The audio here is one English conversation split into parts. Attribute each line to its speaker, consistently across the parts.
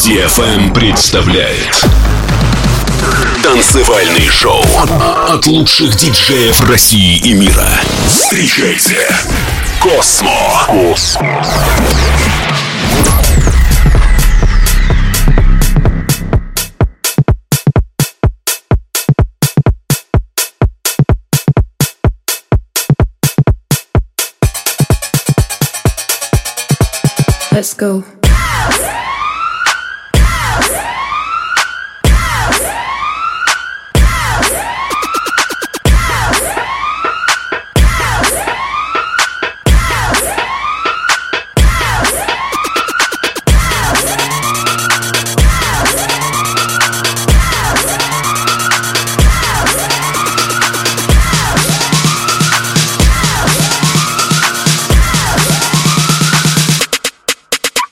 Speaker 1: DFM представляет Танцевальный шоу от лучших диджеев России и мира. Встречайте Космо. Космо.
Speaker 2: Let's go.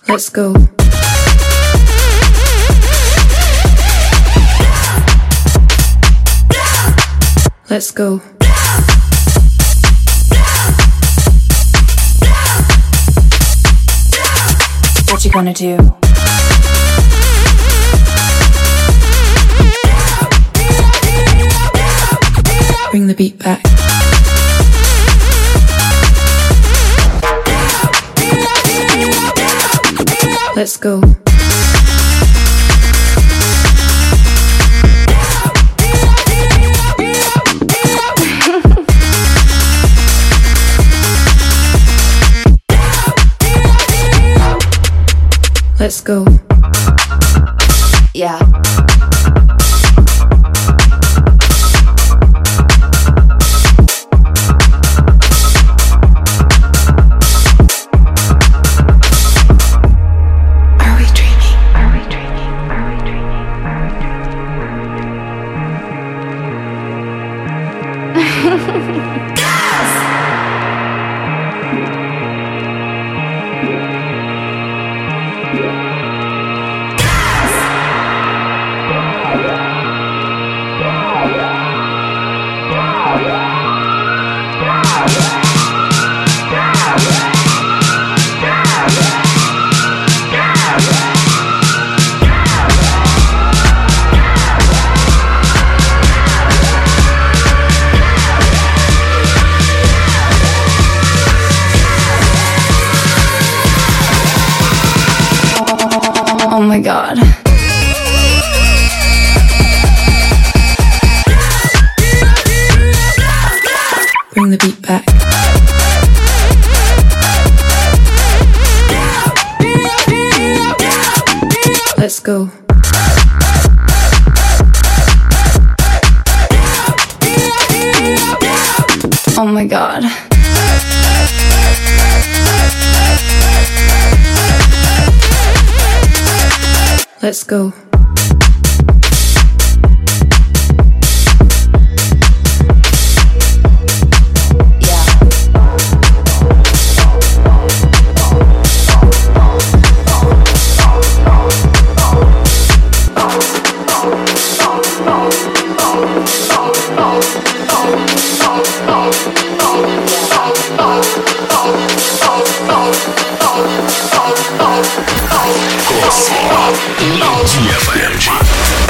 Speaker 2: Let's go. Let's go.
Speaker 3: What you gonna do?
Speaker 2: Bring the beat back. Let's go. Let's go.
Speaker 1: Energy.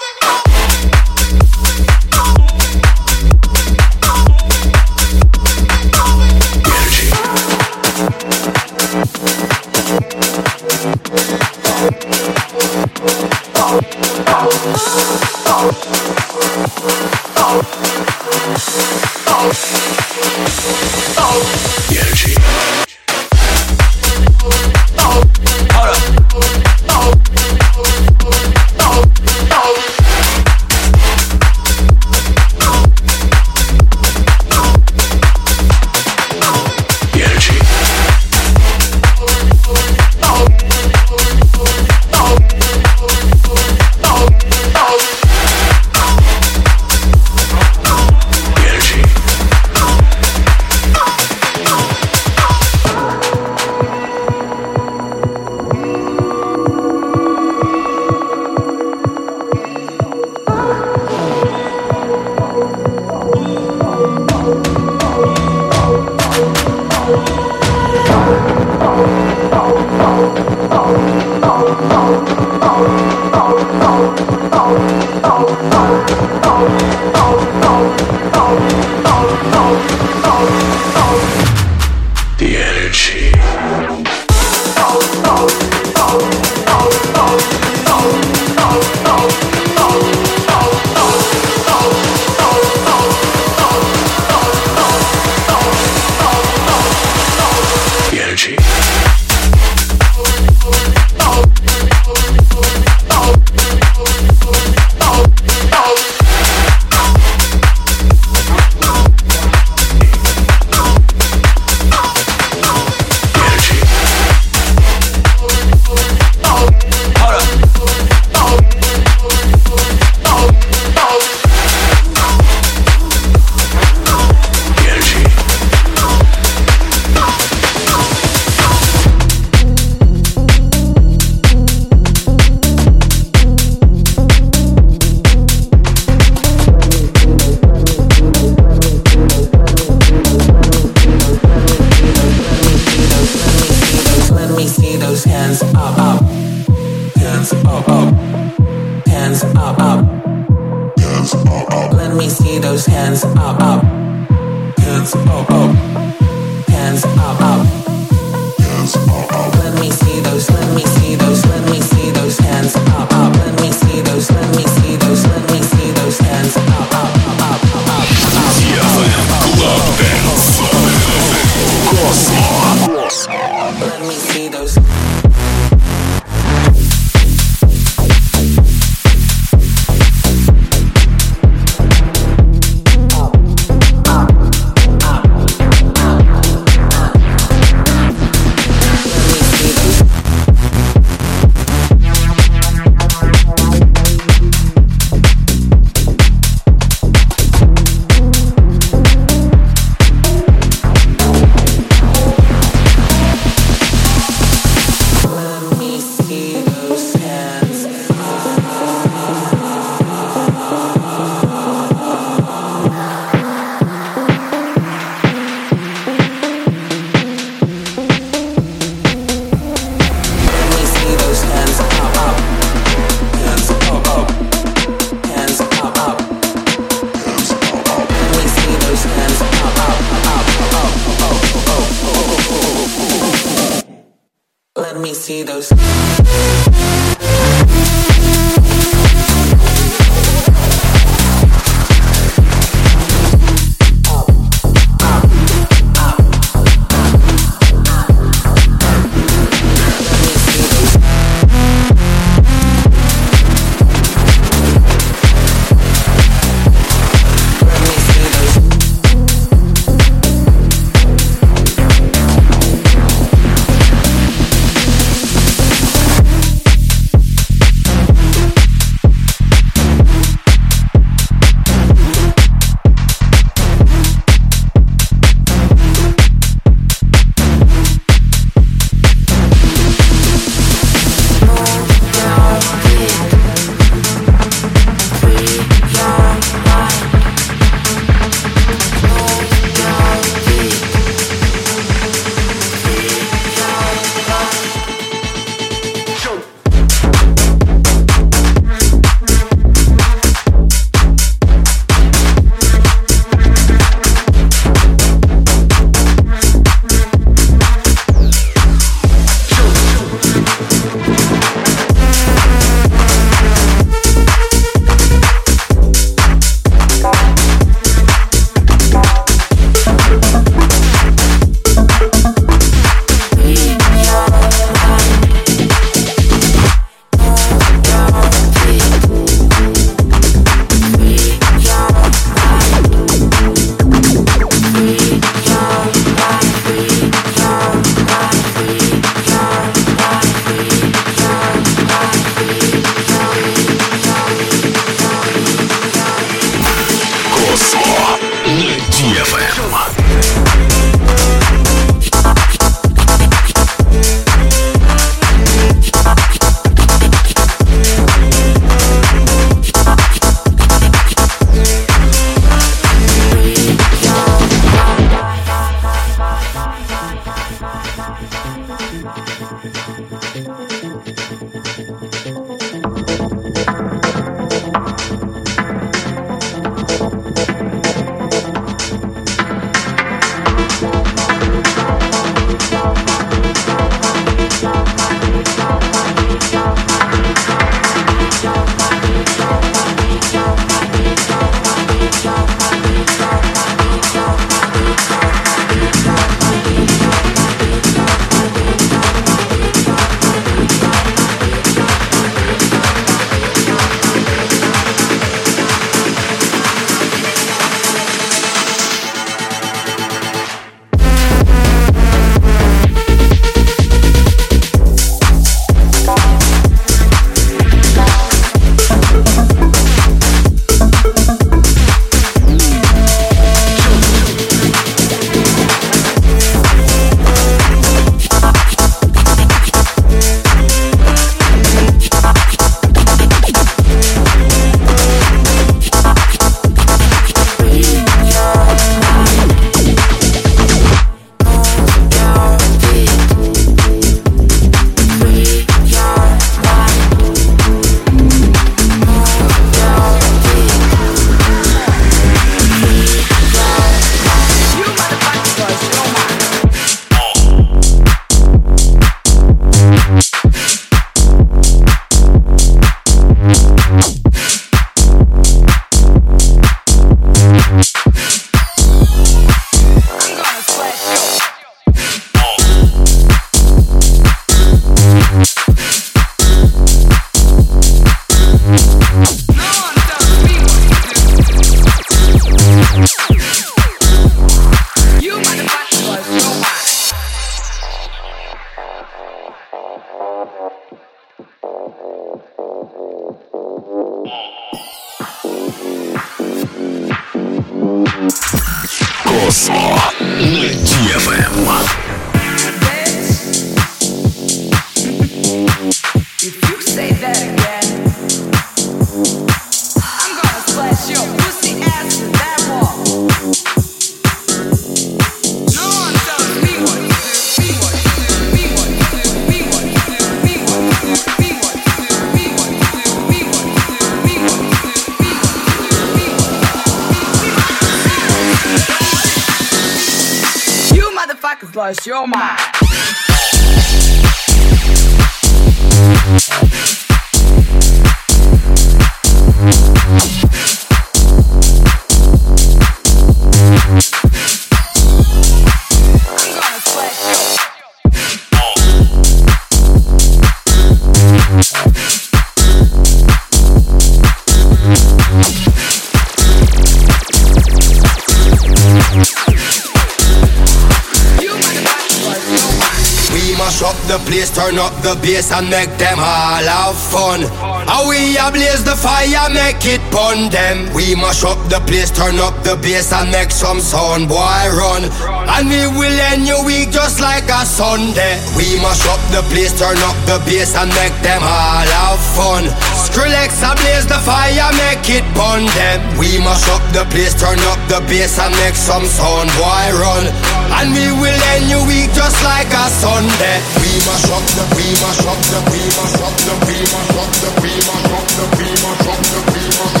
Speaker 4: Place, turn up the bass and make them all have fun. How we a blaze the fire, make it pun them. We mash up the place, turn up the bass and make some sound, boy run. And we will end your week just like a Sunday. We mash up the place, turn up the bass and make them all have fun. Skrillex a blaze the fire, make it pun them. We mash up the place, turn up the bass and make some sound, boy run. And we will end your week just like a Sunday. We mash up the, we mash up the, we mash up the, we mash up the, we mash up the, we mash up the, we mash up the, we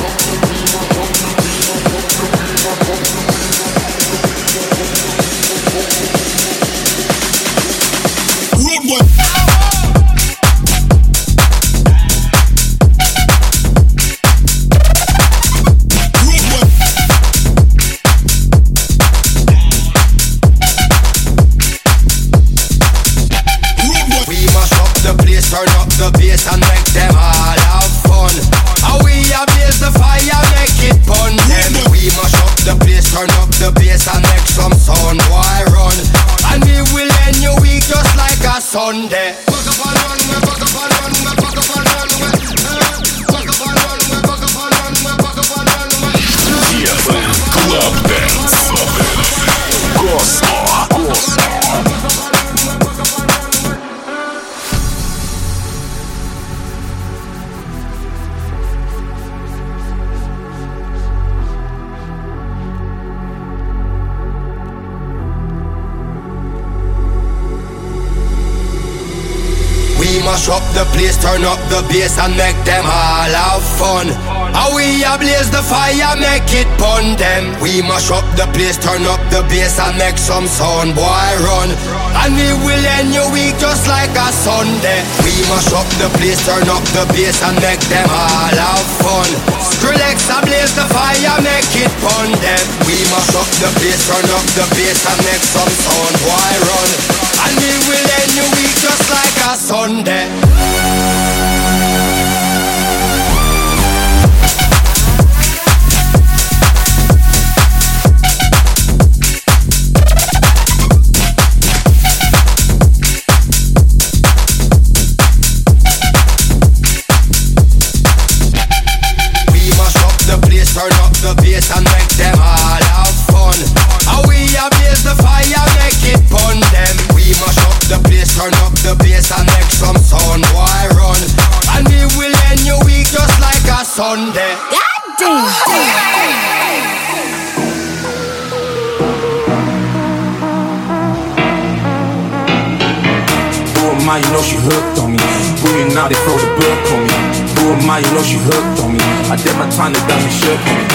Speaker 4: Monday. Up the place, turn up the bass and make them all have fun. How we blaze the fire, make it pun them. We mash up the place, turn up the bass and make some sound, boy run. And we will end your week just like a Sunday. We mash up the place, turn up the bass and make them all have fun. Skrillex blaze the fire, make it pun them. We mash up the place, turn up the bass and make some sound, boy run. And we will end your week just like a Sunday.
Speaker 5: Now they throw the book on me. Who am I? You know she hooked on me. I did my time, they got me shook on me.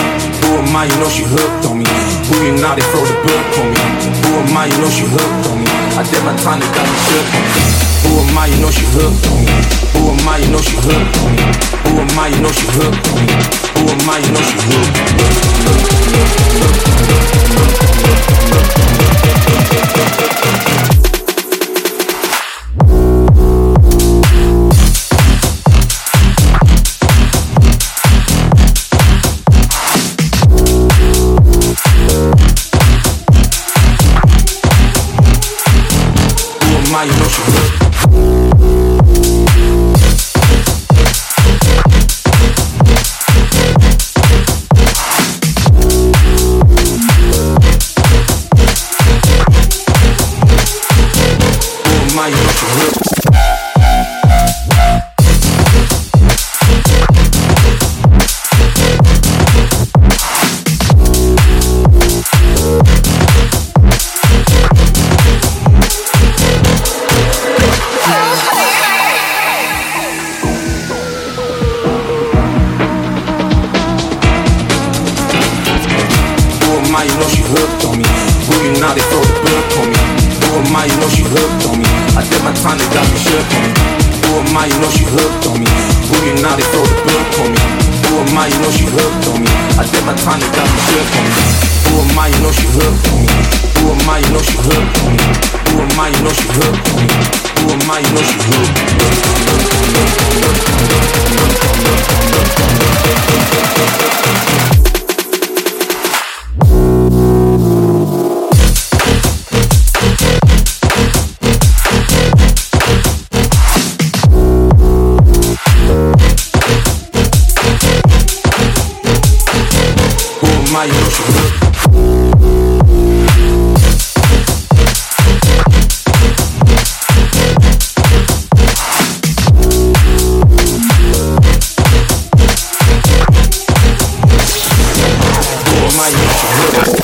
Speaker 5: Who am I? You know she hooked on me. Booty now they throw the book on me. Who am I? You know she hooked on me. I did my time, they got me shook on me. Who am I? You know she hooked on me. Who am I? You know she hooked on me. Who am I? You know she hooked on me. Who am I? You know she hooked.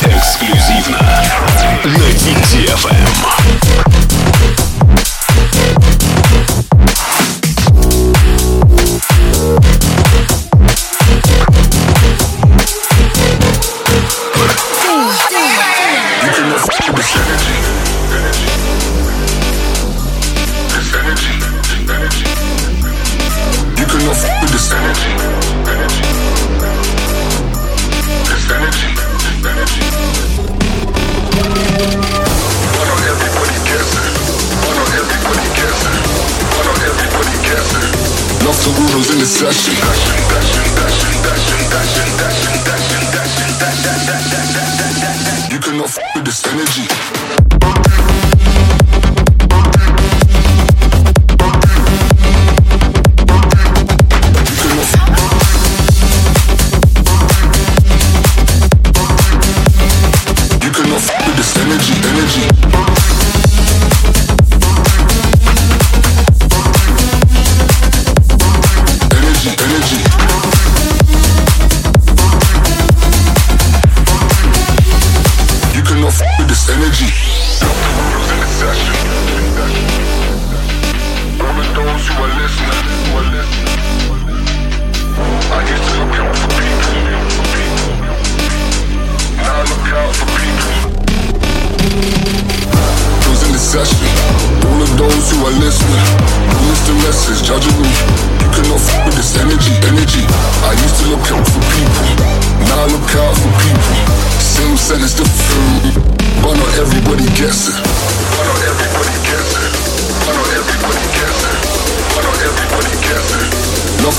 Speaker 6: Эксклюзивно на DTFM.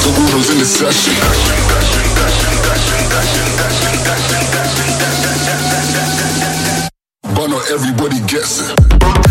Speaker 1: the rules in the session. Everybody gets it.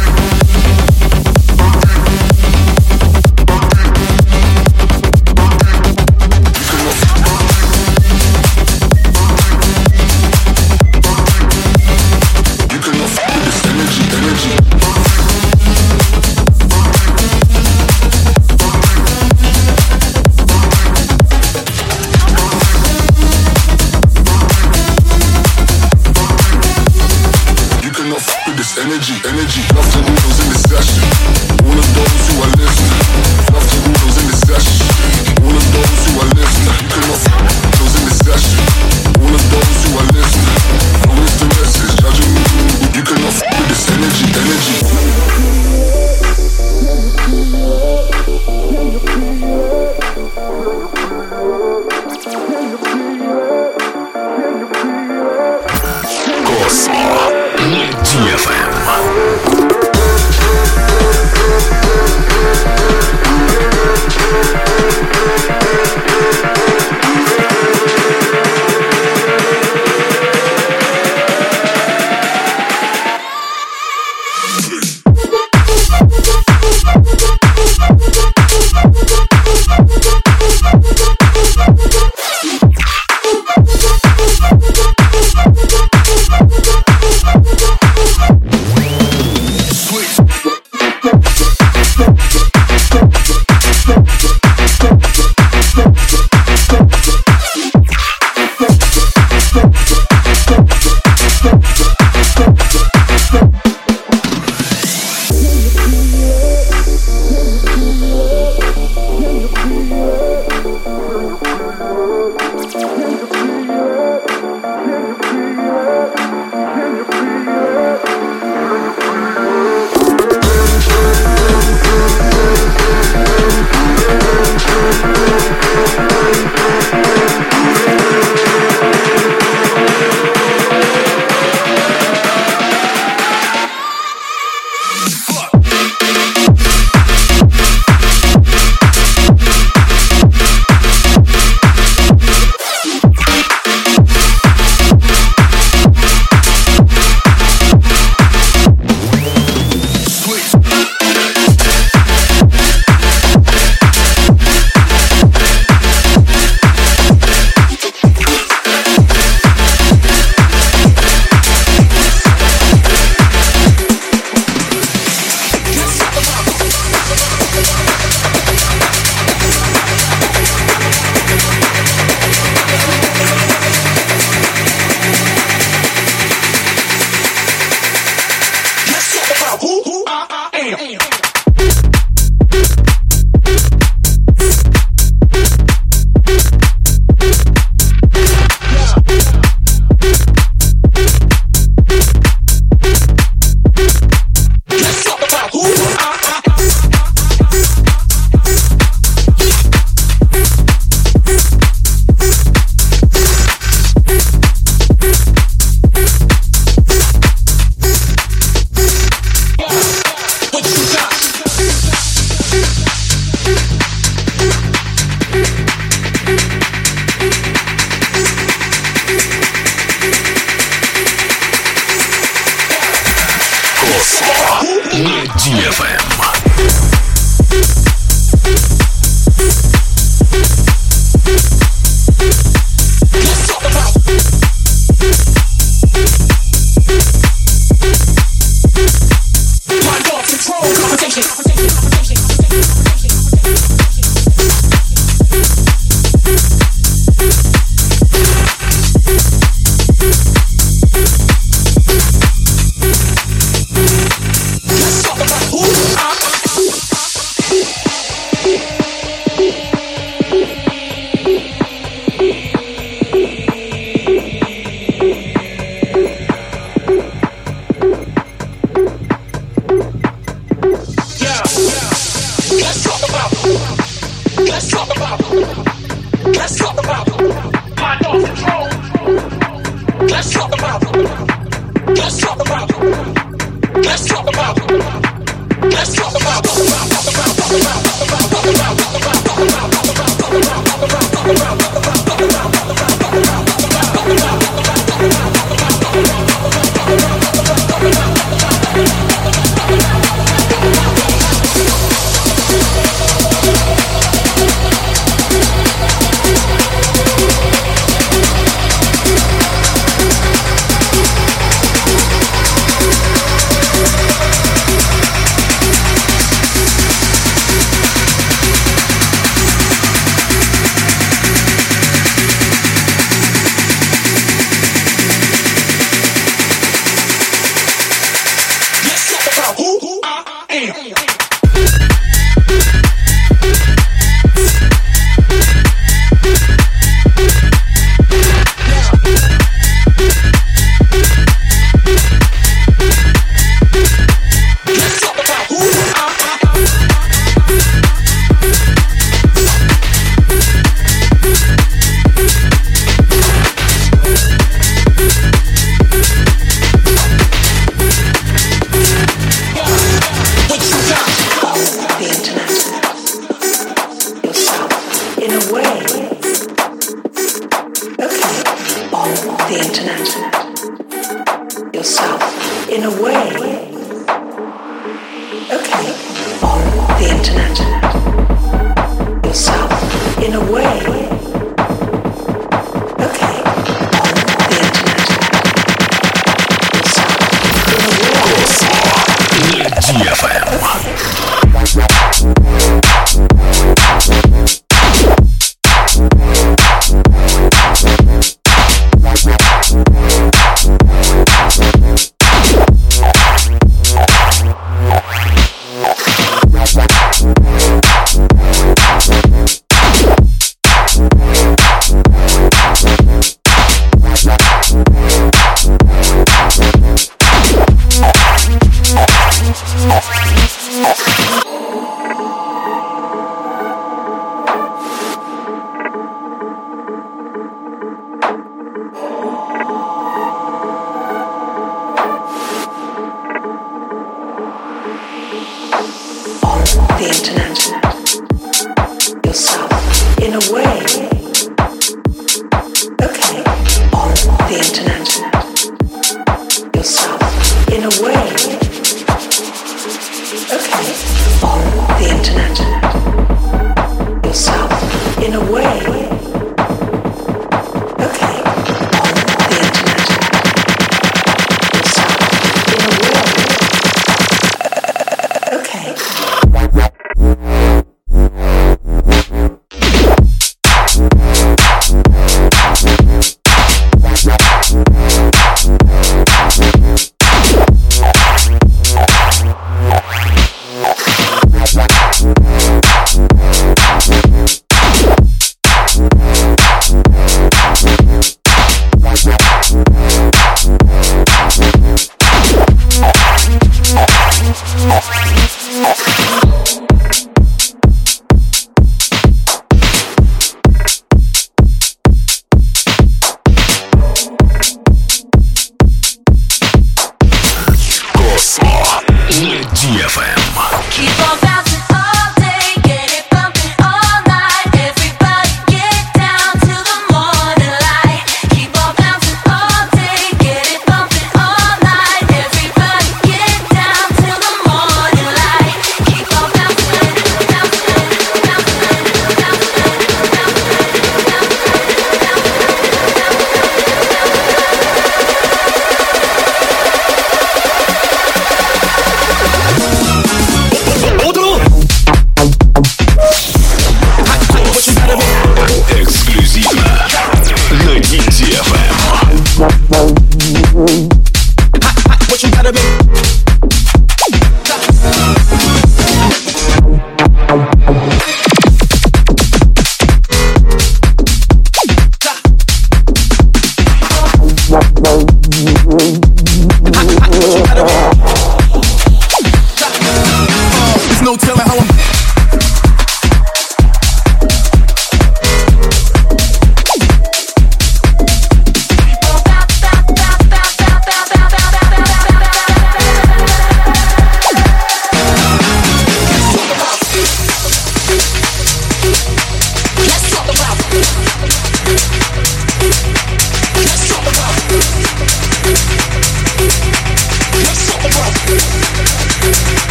Speaker 6: DFM.